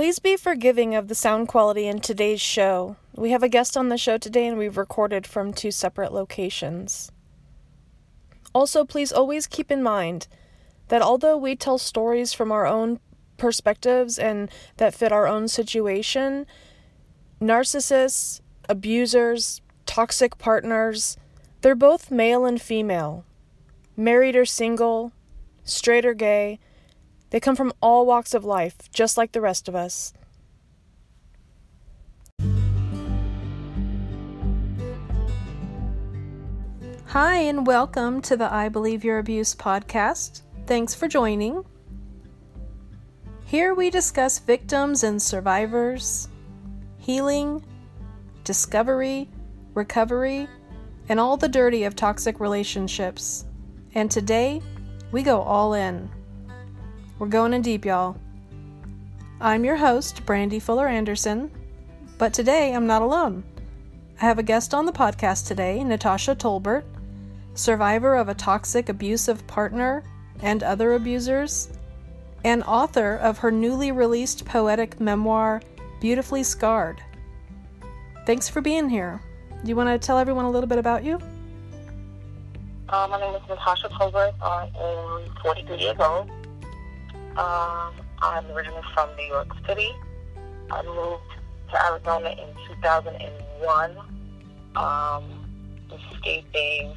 Please be forgiving of the sound quality in today's show. We have a guest on the show today and we've recorded from two separate locations. Also, please always keep in mind that although we tell stories from our own perspectives and that fit our own situation, narcissists, abusers, toxic partners, they're both male and female, married or single, straight or gay. They come from all walks of life, just like the rest of us. Hi, and welcome to the I Believe Your Abuse podcast. Thanks for joining. Here we discuss victims and survivors, healing, discovery, recovery, and all the dirty of toxic relationships. And today, we go all in. We're going in deep, y'all. I'm your host, Brandy Fuller Anderson, but today I'm not alone. I have a guest on the podcast today, Natasha Tolbert, survivor of a toxic, abusive partner and other abusers, and author of her newly released poetic memoir, Beautifully Scarred. Thanks for being here. Do you want to tell everyone a little bit about you? Uh, my name is Natasha Tolbert. I am 43 years old. Um, I'm originally from New York City. I moved to Arizona in 2001, um, escaping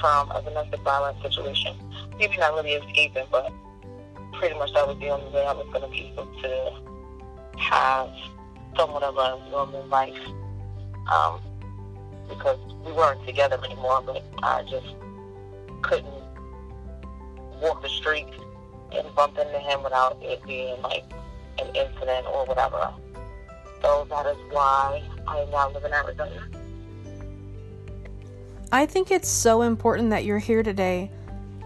from a domestic violence situation. Maybe not really escaping, but pretty much that was the only way I was going to be able to have somewhat of a normal life. Um, because we weren't together anymore, but I just couldn't walk the street and bump into him without it being like an incident or whatever. So that is why I now live in Arizona. I think it's so important that you're here today.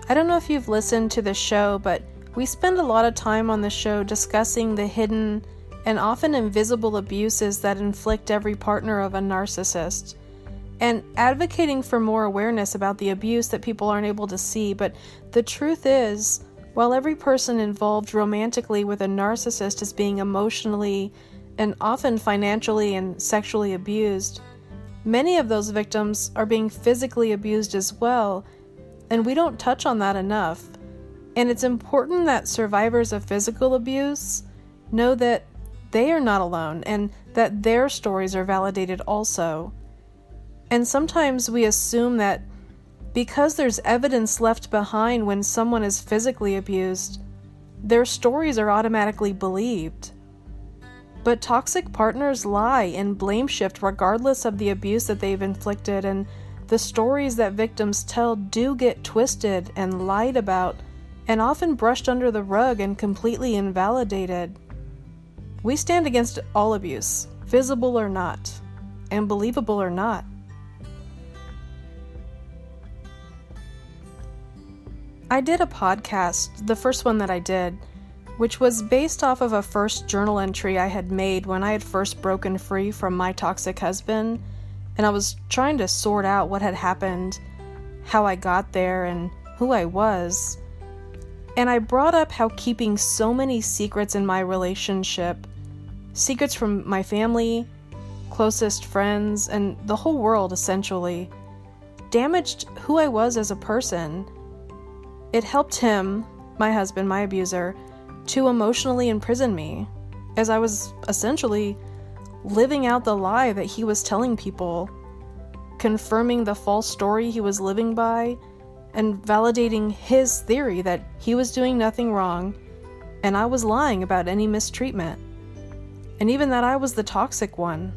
I don't know if you've listened to the show, but we spend a lot of time on the show discussing the hidden and often invisible abuses that inflict every partner of a narcissist and advocating for more awareness about the abuse that people aren't able to see. But the truth is, while every person involved romantically with a narcissist is being emotionally and often financially and sexually abused, many of those victims are being physically abused as well, and we don't touch on that enough. And it's important that survivors of physical abuse know that they are not alone and that their stories are validated also. And sometimes we assume that because there's evidence left behind when someone is physically abused, their stories are automatically believed. But toxic partners lie and blame shift regardless of the abuse that they've inflicted, and the stories that victims tell do get twisted and lied about, and often brushed under the rug and completely invalidated. We stand against all abuse, visible or not, and believable or not. I did a podcast, the first one that I did, which was based off of a first journal entry I had made when I had first broken free from my toxic husband, and I was trying to sort out what had happened, how I got there, and who I was. And I brought up how keeping so many secrets in my relationship, secrets from my family, closest friends, and the whole world essentially, damaged who I was as a person it helped him, my husband, my abuser, to emotionally imprison me, as I was essentially living out the lie that he was telling people, confirming the false story he was living by, and validating his theory that he was doing nothing wrong and I was lying about any mistreatment, and even that I was the toxic one.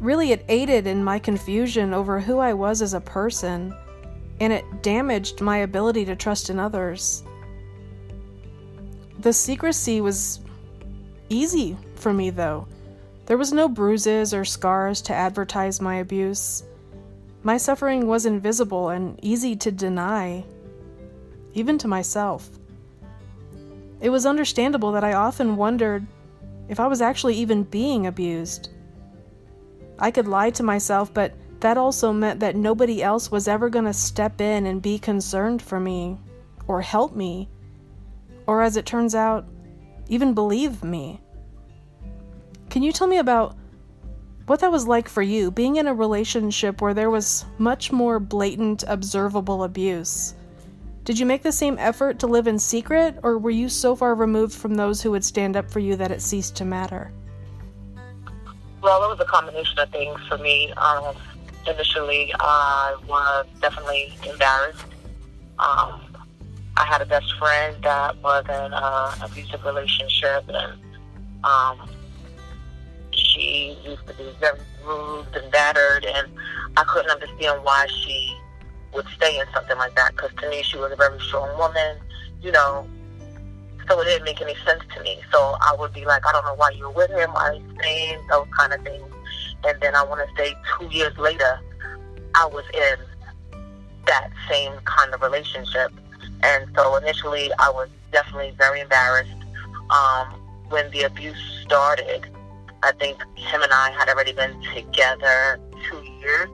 Really, it aided in my confusion over who I was as a person and it damaged my ability to trust in others. The secrecy was easy for me, though. There was no bruises or scars to advertise my abuse. My suffering was invisible and easy to deny, even to myself. It was understandable that I often wondered if I was actually even being abused. I could lie to myself, but that also meant that nobody else was ever going to step in and be concerned for me or help me. Or as it turns out, even believe me. Can you tell me about what that was like for you, being in a relationship where there was much more blatant, observable abuse? Did you make the same effort to live in secret, or were you so far removed from those who would stand up for you that it ceased to matter? Well, it was a combination of things for me. Um, initially, I was definitely embarrassed. Um, I had a best friend that was in an abusive relationship, and um, she used to be very rude and battered, and I couldn't understand why she would stay in something like that. Because to me, she was a very strong woman, you know. So it didn't make any sense to me. So I would be like, I don't know why you're with him, why he's staying, those kind of things. And then I want to say two years later, I was in that same kind of relationship. And so initially, I was definitely very embarrassed. Um, when the abuse started, I think him and I had already been together two years.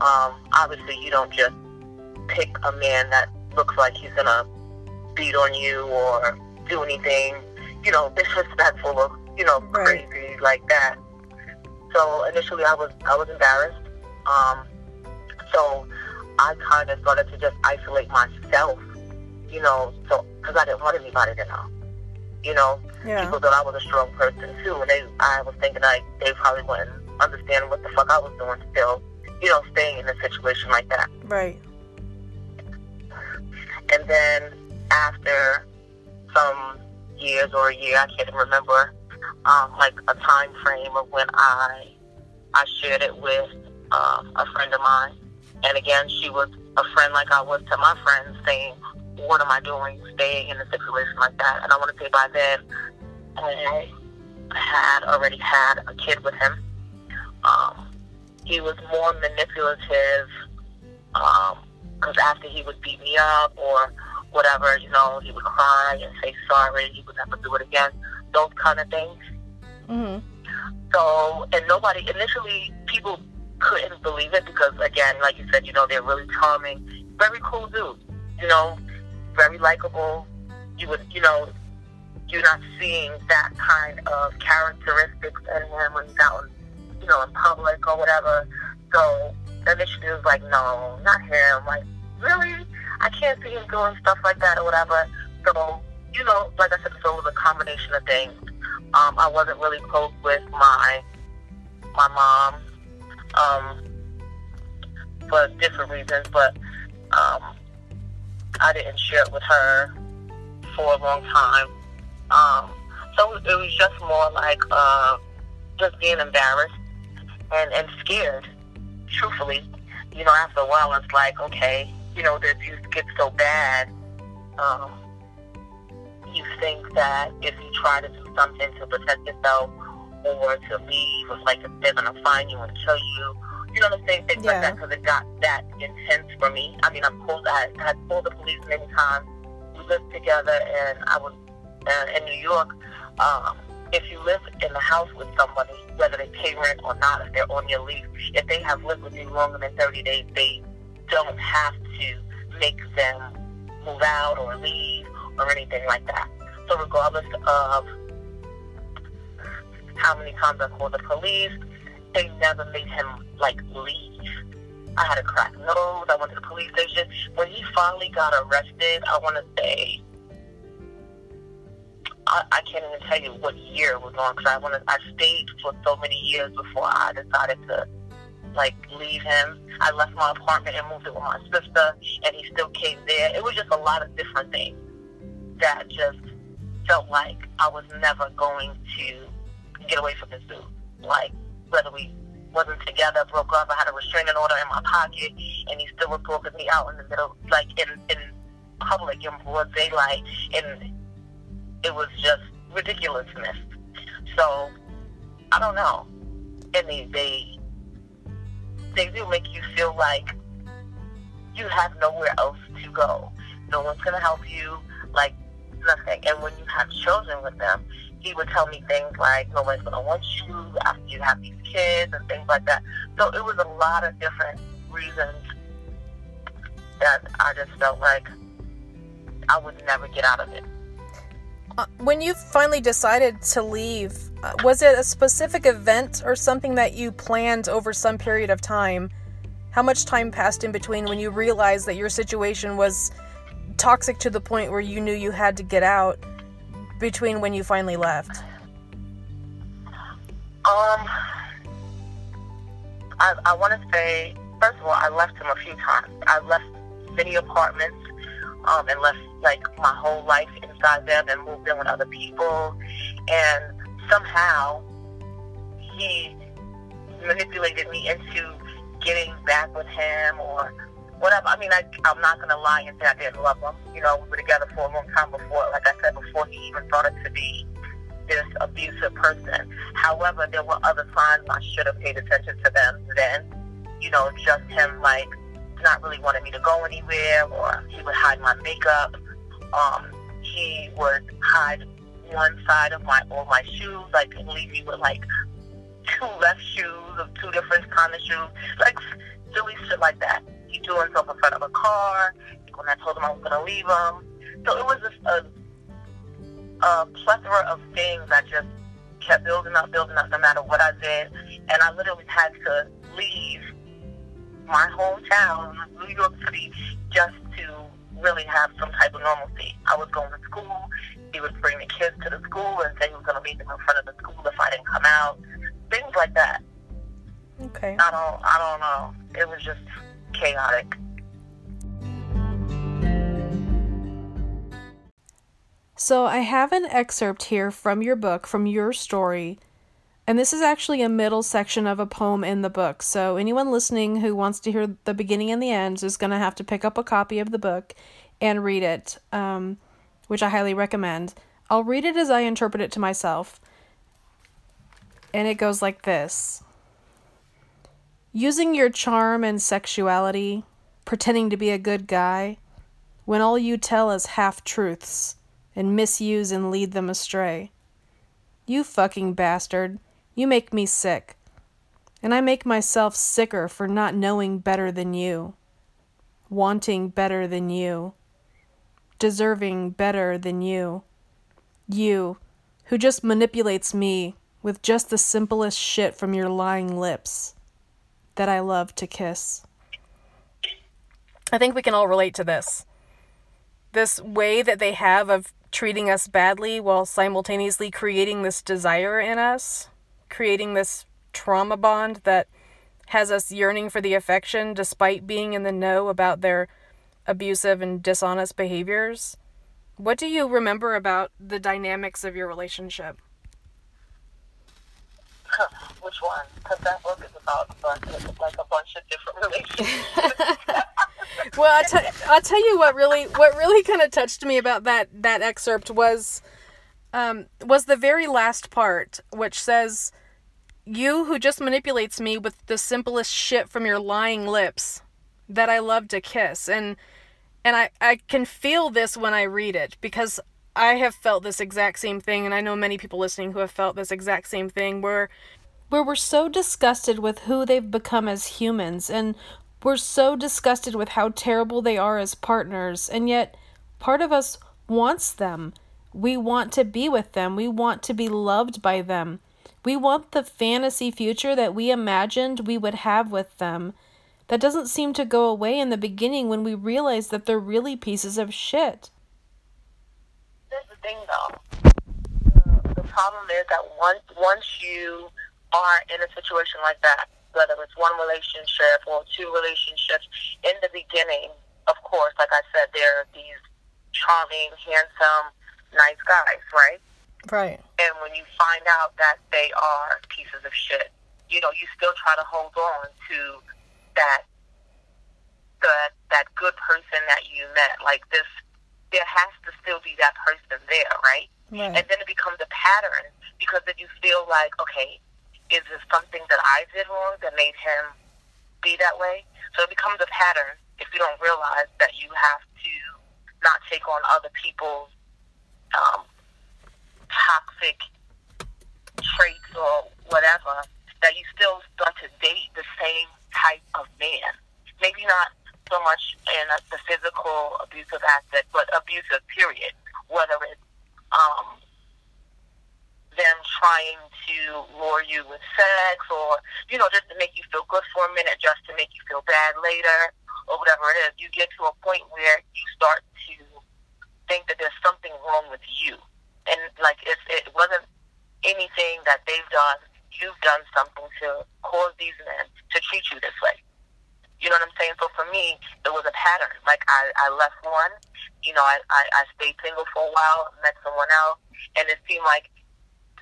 Um, obviously, you don't just pick a man that looks like he's gonna beat on you or do anything, you know, disrespectful or you know Right. crazy like that. So initially, I was I was embarrassed. Um, so I kind of started to just isolate myself, you know, so because I didn't want anybody to know, you know Yeah. people thought I was a strong person too, and they, I was thinking like they probably wouldn't understand what the fuck I was doing still, you know, staying in a situation like that. Right. And then after some years or a year, I can't remember, um, like a time frame of when I, I shared it with um, a friend of mine, and again, she was a friend like I was to my friends, saying, "What am I doing, staying in a situation like that?" And I want to say by then, I had already had a kid with him. Um, he was more manipulative because after he would beat me up or whatever, you know, he would cry and say sorry. He would never do it again. Those kind of things. Mhm. So, and nobody initially people couldn't believe it because, again, like you said, you know, they're really charming, very cool dude. You know, very likable. You would, you know, you're not seeing that kind of characteristics in him when he's out, in, you know, in public or whatever. So initially it was like, no, not him. Like, really? I can't see him doing stuff like that or whatever. So, you know, like I said, so it was a combination of things. Um, I wasn't really close with my my mom um, for different reasons, but um, I didn't share it with her for a long time. Um, so it was just more like uh, just being embarrassed and, and scared, truthfully. You know, after a while, it's like, okay, you know, the abuse gets so bad. Um, you think that if you try to do something to protect yourself or to leave, it's like they're going to find you and kill you. You know what I'm saying? Things Yeah. like that because it got that intense for me. I mean, I've called, I had called the police many times. We lived together and I was uh, in New York. Um, if you live in the house with somebody, whether they pay rent or not, if they're on your lease, if they have lived with you longer than 30 days, they don't have to make them move out or leave or anything like that. So regardless of how many times I called the police, they never made him like leave. I had a cracked nose. I went to the police station. When he finally got arrested, I want to say I, I can't even tell you what year it was on because I want to. I stayed for so many years before I decided to like leave him. I left my apartment and moved in with my sister, and he still came there. It was just a lot of different things that just felt like I was never going to get away from this dude. Like whether we wasn't together, broke up, I had a restraining order in my pocket, and he still was talking me out in the middle, like in in public in broad daylight, and it was just ridiculousness. So I don't know. And they they they do make you feel like you have nowhere else to go. No one's gonna help you, like nothing. And when you have children with them, he would tell me things like no one's gonna want you after you have these kids and things like that. So it was a lot of different reasons that I just felt like I would never get out of it. Uh, when you finally decided to leave, uh, was it a specific event or something that you planned over some period of time? How much time passed in between when you realized that your situation was toxic to the point where you knew you had to get out between when you finally left? Um, I, I want to say, first of all, I left him a few times. I left many apartments um, and left like my whole life inside them and moved in with other people. And somehow he manipulated me into getting back with him or whatever. I mean, I, I'm not going to lie and say I didn't love him. You know, we were together for a long time before, like I said, before he even started to be this abusive person. However, there were other signs I should have paid attention to them then. You know, just him like not really wanting me to go anywhere, or he would hide my makeup. Um, he would hide one side of my or my shoes, like leave me with like two left shoes of two different kind of shoes, like silly shit like that. He threw himself in front of a car when I told him I was going to leave him. So it was just a a plethora of things that just kept building up, building up no matter what I did. And I literally had to leave my hometown, New York City, just to really have some type of normalcy. I was going to school. He would bring the kids to the school and say he was going to meet them in front of the school if I didn't come out. Things like that. Okay. I don't. I don't know. It was just chaotic. So, I have an excerpt here from your book, from your story, and this is actually a middle section of a poem in the book. So, anyone listening who wants to hear the beginning and the end is going to have to pick up a copy of the book and read it, um, which I highly recommend. I'll read it as I interpret it to myself. And it goes like this Using your charm and sexuality, pretending to be a good guy, when all you tell is half truths and misuse and lead them astray. You fucking bastard. You make me sick. And I make myself sicker for not knowing better than you, wanting better than you, deserving better than you. You, who just manipulates me with just the simplest shit from your lying lips that I love to kiss. I think we can all relate to this. This way that they have of treating us badly while simultaneously creating this desire in us, creating this trauma bond that has us yearning for the affection despite being in the know about their abusive and dishonest behaviors. What do you remember about the dynamics of your relationship? Which one? Because that book is about like a bunch of different relationships. well, I t- I'll tell you what really what really kind of touched me about that that excerpt was um, was the very last part, which says, "You who just manipulates me with the simplest shit from your lying lips that I love to kiss," and and I I can feel this when I read it because I have felt this exact same thing, and I know many people listening who have felt this exact same thing, where where we're so disgusted with who they've become as humans and we're so disgusted with how terrible they are as partners, and yet part of us wants them. We want to be with them. We want to be loved by them. We want the fantasy future that we imagined we would have with them. That doesn't seem to go away in the beginning when we realize that they're really pieces of shit. Thing, though. The, the problem is that once once you are in a situation like that, whether it's one relationship or two relationships, in the beginning, of course, like I said, there are these charming, handsome, nice guys, right? Right. And when you find out that they are pieces of shit, you know, you still try to hold on to that that that good person that you met. Like this there has to still be that person there, right? right. And then it becomes a pattern because then you feel like, okay, is this something that I did wrong that made him be that way? So it becomes a pattern if you don't realize that you have to not take on other people's um, toxic traits or whatever, that you still start to date the same type of man. Maybe not so much in a, the physical abusive aspect, but abusive, period. Whether it's um, trying to lure you with sex or, you know, just to make you feel good for a minute, just to make you feel bad later or whatever it is, you get to a point where you start to think that there's something wrong with you. And like if it wasn't anything that they've done, you've done something to cause these men to treat you this way. You know what I'm saying? Me, it was a pattern. Like I, I left one, you know, I, I, I stayed single for a while, met someone else, and it seemed like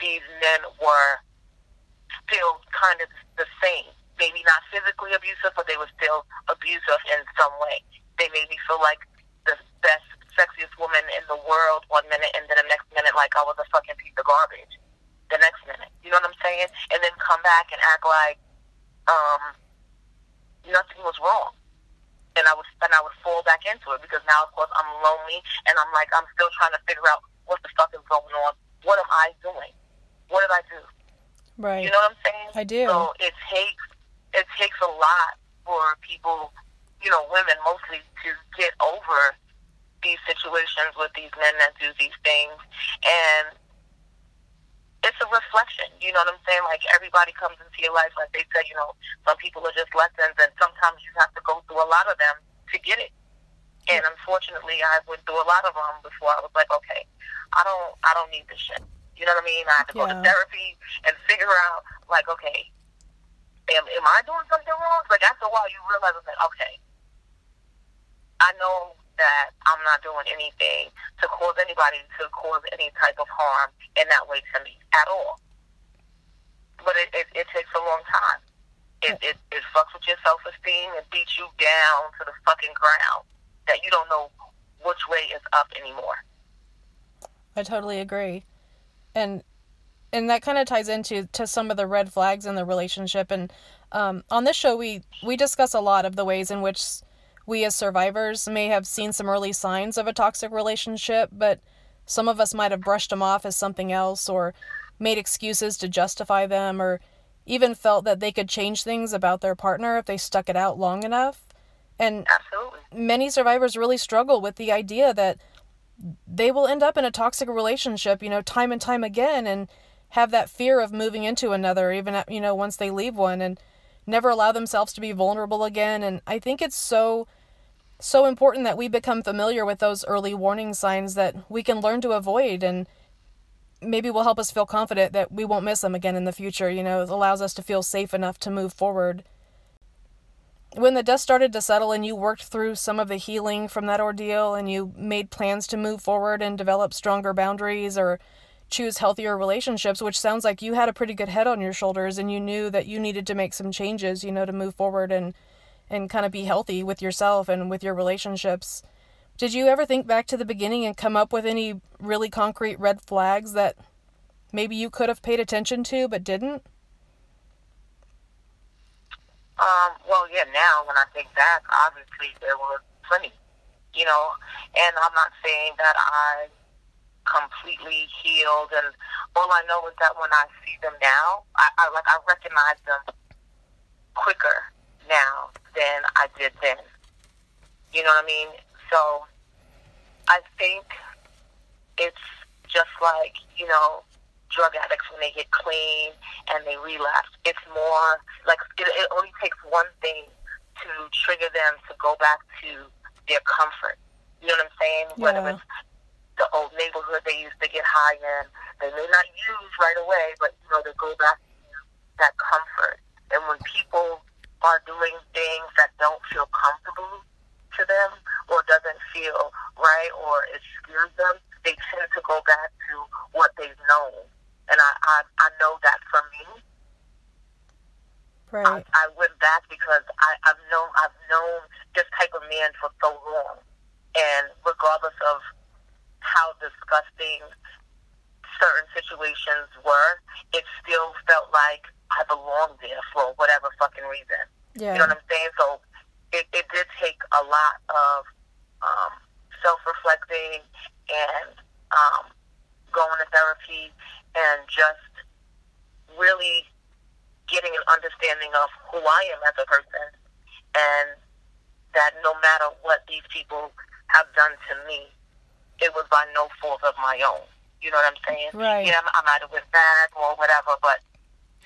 these men were still kind of the same. Maybe not physically abusive, but they were still abusive in some way. They made me feel like the best, sexiest woman in the world one minute, and then the next minute, like I was a fucking piece of garbage. The next minute, you know what I'm saying? And then come back and act like, um, nothing was wrong. And I would and I would fall back into it because now of course I'm lonely and I'm like I'm still trying to figure out what the fuck is going on. What am I doing? What did I do? Right. You know what I'm saying? I do. So it takes it takes a lot for people, you know, women mostly to get over these situations with these men that do these things and it's a reflection. You know what I'm saying? Like everybody comes into your life, like they said, you know, some people are just lessons, and sometimes you have to go through a lot of them to get it. And unfortunately, I went through a lot of them before I was like, okay, I don't, I don't need this shit. You know what I mean? I had to yeah. go to therapy and figure out, like, okay, am, am I doing something wrong? Like after a while, you realize, like, okay, I know that I'm not doing anything to cause anybody to cause any type of harm in that way to me at all. But it, it, it takes a long time. It, it, it fucks with your self esteem. It beats you down to the fucking ground that you don't know which way is up anymore. I totally agree. And and that kind of ties into to some of the red flags in the relationship and um, on this show we we discuss a lot of the ways in which we as survivors may have seen some early signs of a toxic relationship, but some of us might have brushed them off as something else or made excuses to justify them or even felt that they could change things about their partner if they stuck it out long enough. And Absolutely. many survivors really struggle with the idea that they will end up in a toxic relationship, you know, time and time again and have that fear of moving into another even you know once they leave one and never allow themselves to be vulnerable again and I think it's so so important that we become familiar with those early warning signs that we can learn to avoid and maybe will help us feel confident that we won't miss them again in the future. You know, it allows us to feel safe enough to move forward. When the dust started to settle and you worked through some of the healing from that ordeal and you made plans to move forward and develop stronger boundaries or choose healthier relationships, which sounds like you had a pretty good head on your shoulders and you knew that you needed to make some changes, you know, to move forward and and kind of be healthy with yourself and with your relationships. Did you ever think back to the beginning and come up with any really concrete red flags that maybe you could have paid attention to but didn't? Um, well, yeah, now when I think back, obviously there were plenty, you know, and I'm not saying that I completely healed and all I know is that when I see them now, I, I like I recognize them quicker now than I did then. You know what I mean? So I think it's just like, you know, drug addicts when they get clean and they relapse. It's more like it, it only takes one thing to trigger them to go back to their comfort. You know what I'm saying? Yeah. Whether it's the old neighborhood they used to get high in, they may not use right away, but you know they go back to that comfort. And when people are doing things that don't feel comfortable to them or doesn't feel right or it scares them, they tend to go back to what they've known. And I, I, I know that for me. Right. I, I went back because I, I've known I've known this type of man for so long. And regardless of how disgusting certain situations were, it still felt like I belonged there for whatever fucking reason. Yeah. You know what I'm saying? So it, it did take a lot of um, self reflecting and um, going to therapy and just really getting an understanding of who I am as a person and that no matter what these people have done to me, it was by no fault of my own. You know what I'm saying? Right. Yeah, I might have went back or whatever, but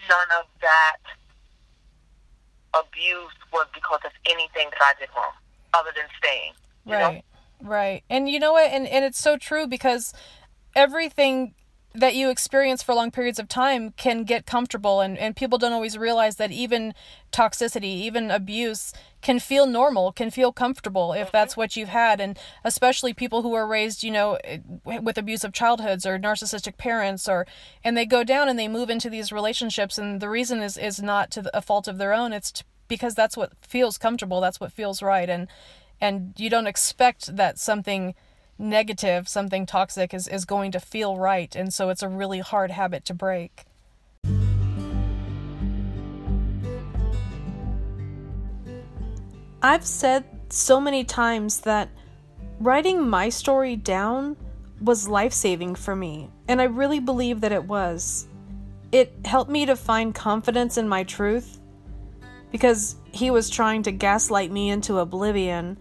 none of that abuse was because of anything that I did wrong, other than staying. right. Know? Right. And you know what? And and it's so true because everything that you experience for long periods of time can get comfortable and, and people don't always realize that even toxicity even abuse can feel normal can feel comfortable if mm-hmm. that's what you've had. And especially people who are raised you know eh, with abusive childhoods or narcissistic parents or and they go down and they move into these relationships and the reason is is not to a fault of their own it's to, because that's what feels comfortable that's what feels right. And and you don't expect that something negative, something toxic is, is going to feel right. And so it's a really hard habit to break. I've said so many times that writing my story down was life saving for me, and I really believe that it was. It helped me to find confidence in my truth because he was trying to gaslight me into oblivion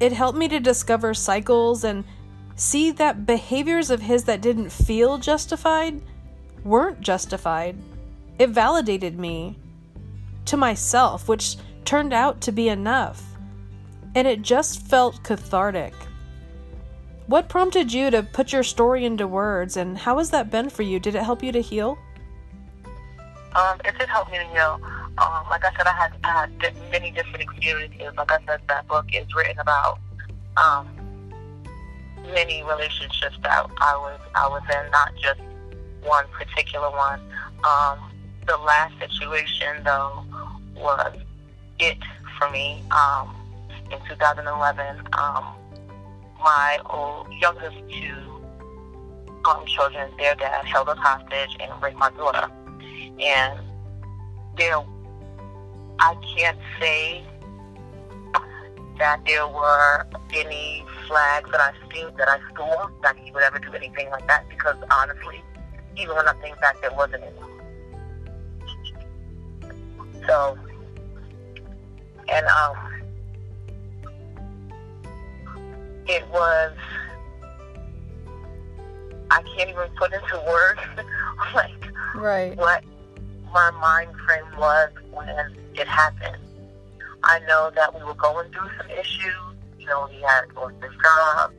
it helped me to discover cycles and see that behaviors of his that didn't feel justified weren't justified. It validated me to myself, which turned out to be enough. And it just felt cathartic. What prompted you to put your story into words, and how has that been for you? Did it help you to heal? Um, it did help me to heal. Um, like I said, I had, I had many different experiences. Like I said, that book is written about um, many relationships that I was I was in, not just one particular one. Um, the last situation, though, was it for me. Um, in 2011, um, my old, youngest two um, children, their dad held us hostage and raped my daughter. And there I can't say that there were any flags that I seen that I saw that he would ever do anything like that because honestly, even when I think back, there wasn't any. So, and um, it was. I can't even put into words like right. what my mind frame was when it happened. I know that we were going through some issues. You know, he had lost his job.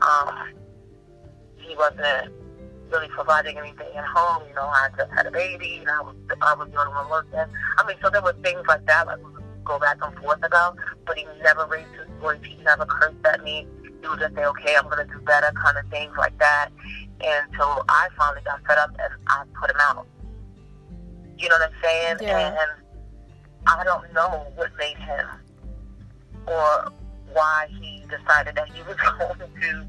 Um, he wasn't really providing anything at home. You know, I just had a baby, and I was I was the only one working. I mean, so there were things like that, like we would go back and forth about. But he never raised his voice. He never cursed at me. He would just say, "Okay, I'm gonna do better," kind of things like that. And so I finally got fed up, and I put him out. You know what I'm saying? Yeah. And I don't know what made him or why he decided that he was going to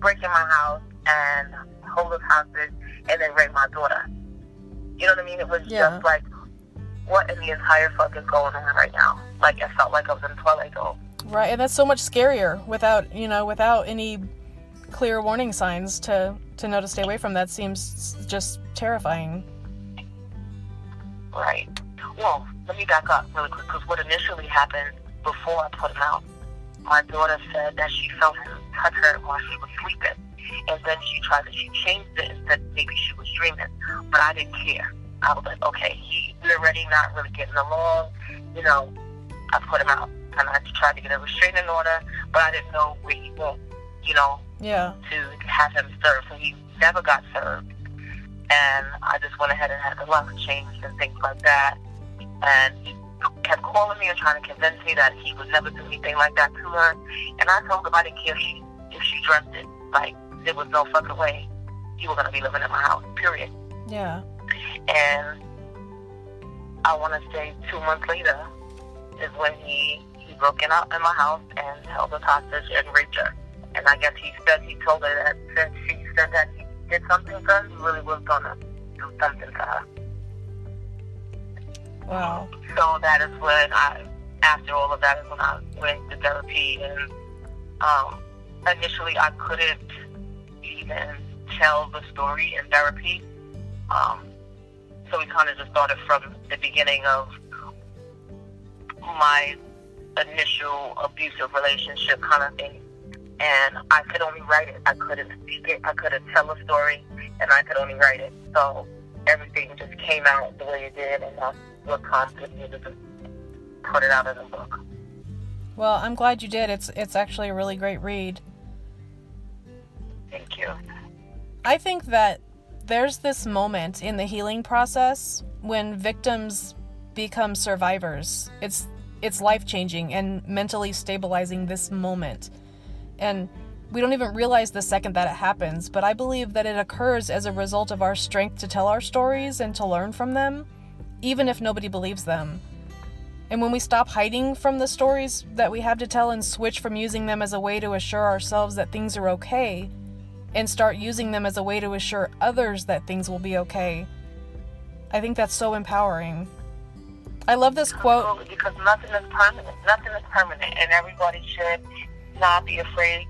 break in my house and hold us hostage and then rape my daughter. You know what I mean? It was yeah. just like, what in the entire fuck is going on right now? Like, it felt like I was in Twilight Zone. Right, and that's so much scarier without, you know, without any clear warning signs to to know to stay away from that seems just terrifying. Right. Well, let me back up really quick because what initially happened before I put him out, my daughter said that she felt him touch her while she was sleeping. And then she tried to, she changed it and said maybe she was dreaming. But I didn't care. I was like, okay, he, we're already not really getting along. You know, I put him out. And I tried to get a restraining order, but I didn't know where he went, you know, yeah. to have him served. So he never got served. And I just went ahead and had the lock changed and things like that and he kept calling me and trying to convince me that he would never do anything like that to her. And I told him I didn't care if she if she dreamt it. Like there was no fucking way you were gonna be living in my house. Period. Yeah. And I want to say two months later is when he he broke in, out in my house and held us hostage and raped her. And I guess he said he told her that since she said that he did something to her, he really was gonna do something to her. Wow. So that is when I, after all of that, is when I went to therapy. And um, initially, I couldn't even tell the story in therapy. Um, so we kind of just started from the beginning of my initial abusive relationship kind of thing. and I could only write it. I couldn't speak it. I couldn't tell a story, and I could only write it. So everything just came out the way it did, and that's what me to put it out in a book. Well, I'm glad you did. It's it's actually a really great read. Thank you. I think that there's this moment in the healing process when victims become survivors. It's it's life-changing and mentally stabilizing this moment. And we don't even realize the second that it happens, but I believe that it occurs as a result of our strength to tell our stories and to learn from them, even if nobody believes them. And when we stop hiding from the stories that we have to tell and switch from using them as a way to assure ourselves that things are okay and start using them as a way to assure others that things will be okay, I think that's so empowering. I love this quote. Absolutely, because nothing is permanent. Nothing is permanent, and everybody should not be afraid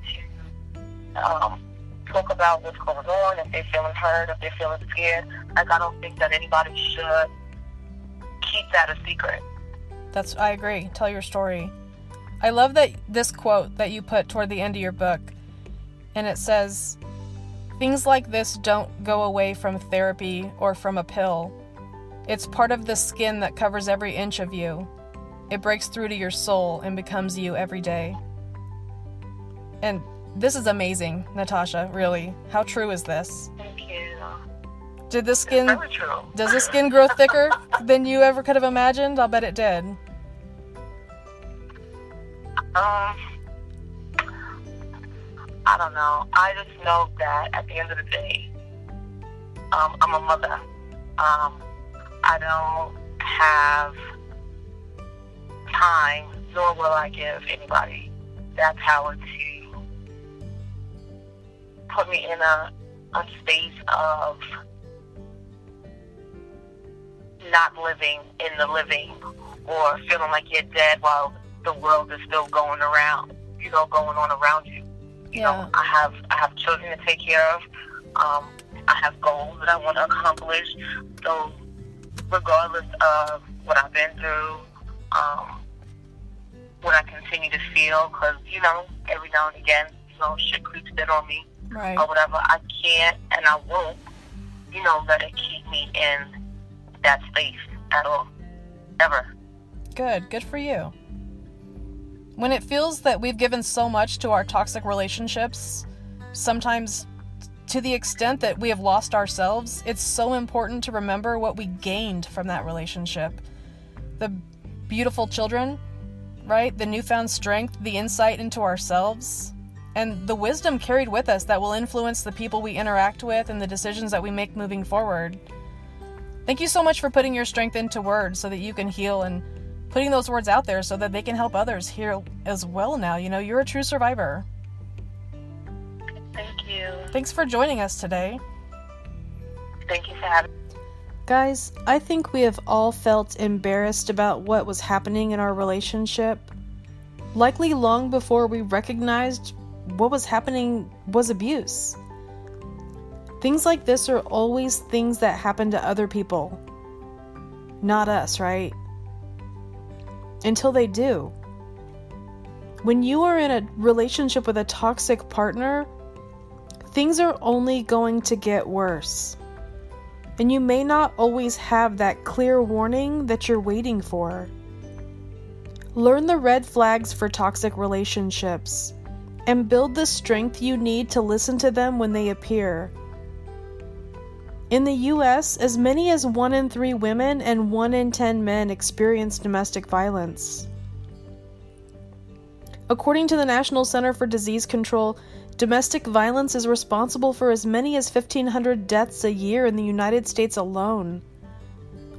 to um, talk about what's going on. If they're feeling hurt, if they're feeling scared, like I don't think that anybody should keep that a secret. That's I agree. Tell your story. I love that this quote that you put toward the end of your book. And it says, "Things like this don't go away from therapy or from a pill. It's part of the skin that covers every inch of you. It breaks through to your soul and becomes you every day." And this is amazing, Natasha, really. How true is this? Did the skin does the skin grow thicker than you ever could have imagined? I'll bet it did. Um, I don't know. I just know that at the end of the day, um, I'm a mother. Um, I don't have time, nor will I give anybody that power to put me in a, a space of not living in the living or feeling like you're dead while the world is still going around, you know, going on around you. You Yeah. know, I have I have children to take care of. Um, I have goals that I want to accomplish. So, regardless of what I've been through, um, what I continue to feel, because you know, every now and again, you know, shit creeps in on me Right. or whatever. I can't and I won't, you know, let it keep me in that space at all, ever. Good. Good for you. When it feels that we've given so much to our toxic relationships, sometimes to the extent that we have lost ourselves, it's so important to remember what we gained from that relationship. The beautiful children, right? The newfound strength, the insight into ourselves, and the wisdom carried with us that will influence the people we interact with and the decisions that we make moving forward. Thank you so much for putting your strength into words so that you can heal and putting those words out there so that they can help others heal as well now. You know, you're a true survivor. Thank you. Thanks for joining us today. Thank you for having Guys, I think we have all felt embarrassed about what was happening in our relationship. Likely long before we recognized what was happening was abuse. Things like this are always things that happen to other people, not us, right? Until they do. When you are in a relationship with a toxic partner, things are only going to get worse. And you may not always have that clear warning that you're waiting for. Learn the red flags for toxic relationships and build the strength you need to listen to them when they appear. In the US, as many as 1 in 3 women and 1 in 10 men experience domestic violence. According to the National Center for Disease Control, domestic violence is responsible for as many as 1,500 deaths a year in the United States alone,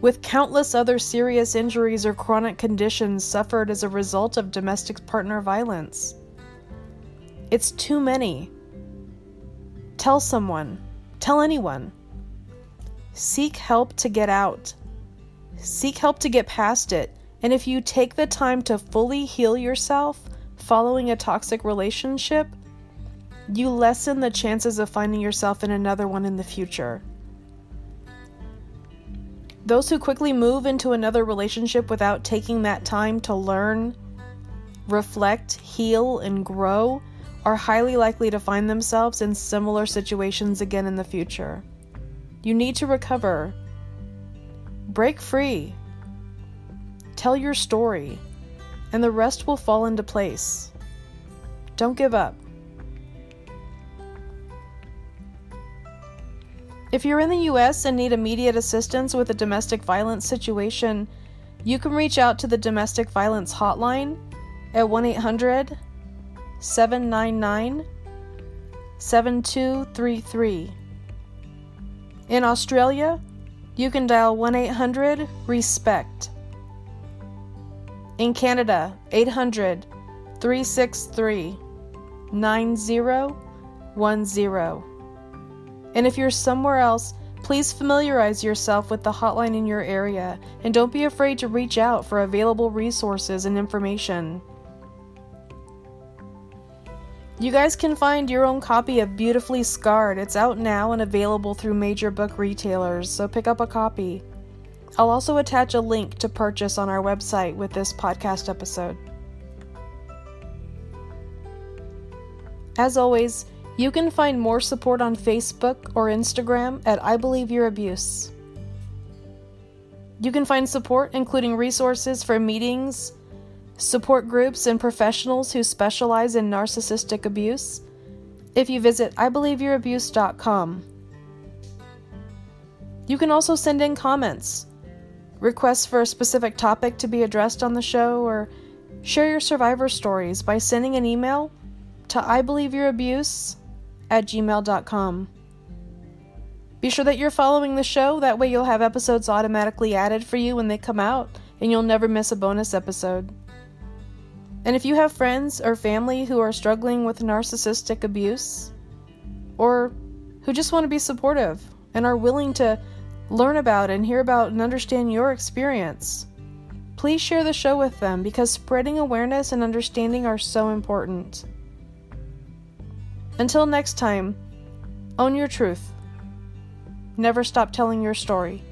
with countless other serious injuries or chronic conditions suffered as a result of domestic partner violence. It's too many. Tell someone, tell anyone. Seek help to get out. Seek help to get past it. And if you take the time to fully heal yourself following a toxic relationship, you lessen the chances of finding yourself in another one in the future. Those who quickly move into another relationship without taking that time to learn, reflect, heal, and grow are highly likely to find themselves in similar situations again in the future. You need to recover. Break free. Tell your story, and the rest will fall into place. Don't give up. If you're in the US and need immediate assistance with a domestic violence situation, you can reach out to the Domestic Violence Hotline at 1 800 799 7233. In Australia, you can dial 1 800 RESPECT. In Canada, 800 363 9010. And if you're somewhere else, please familiarize yourself with the hotline in your area and don't be afraid to reach out for available resources and information. You guys can find your own copy of Beautifully Scarred. It's out now and available through major book retailers, so pick up a copy. I'll also attach a link to purchase on our website with this podcast episode. As always, you can find more support on Facebook or Instagram at I Believe Your Abuse. You can find support, including resources for meetings, support groups, and professionals who specialize in narcissistic abuse, if you visit IBelieveYourAbuse.com. You can also send in comments, requests for a specific topic to be addressed on the show, or share your survivor stories by sending an email to IBelieveYourAbuse at gmail.com. Be sure that you're following the show, that way you'll have episodes automatically added for you when they come out, and you'll never miss a bonus episode. And if you have friends or family who are struggling with narcissistic abuse, or who just want to be supportive and are willing to learn about and hear about and understand your experience, please share the show with them because spreading awareness and understanding are so important. Until next time, own your truth. Never stop telling your story.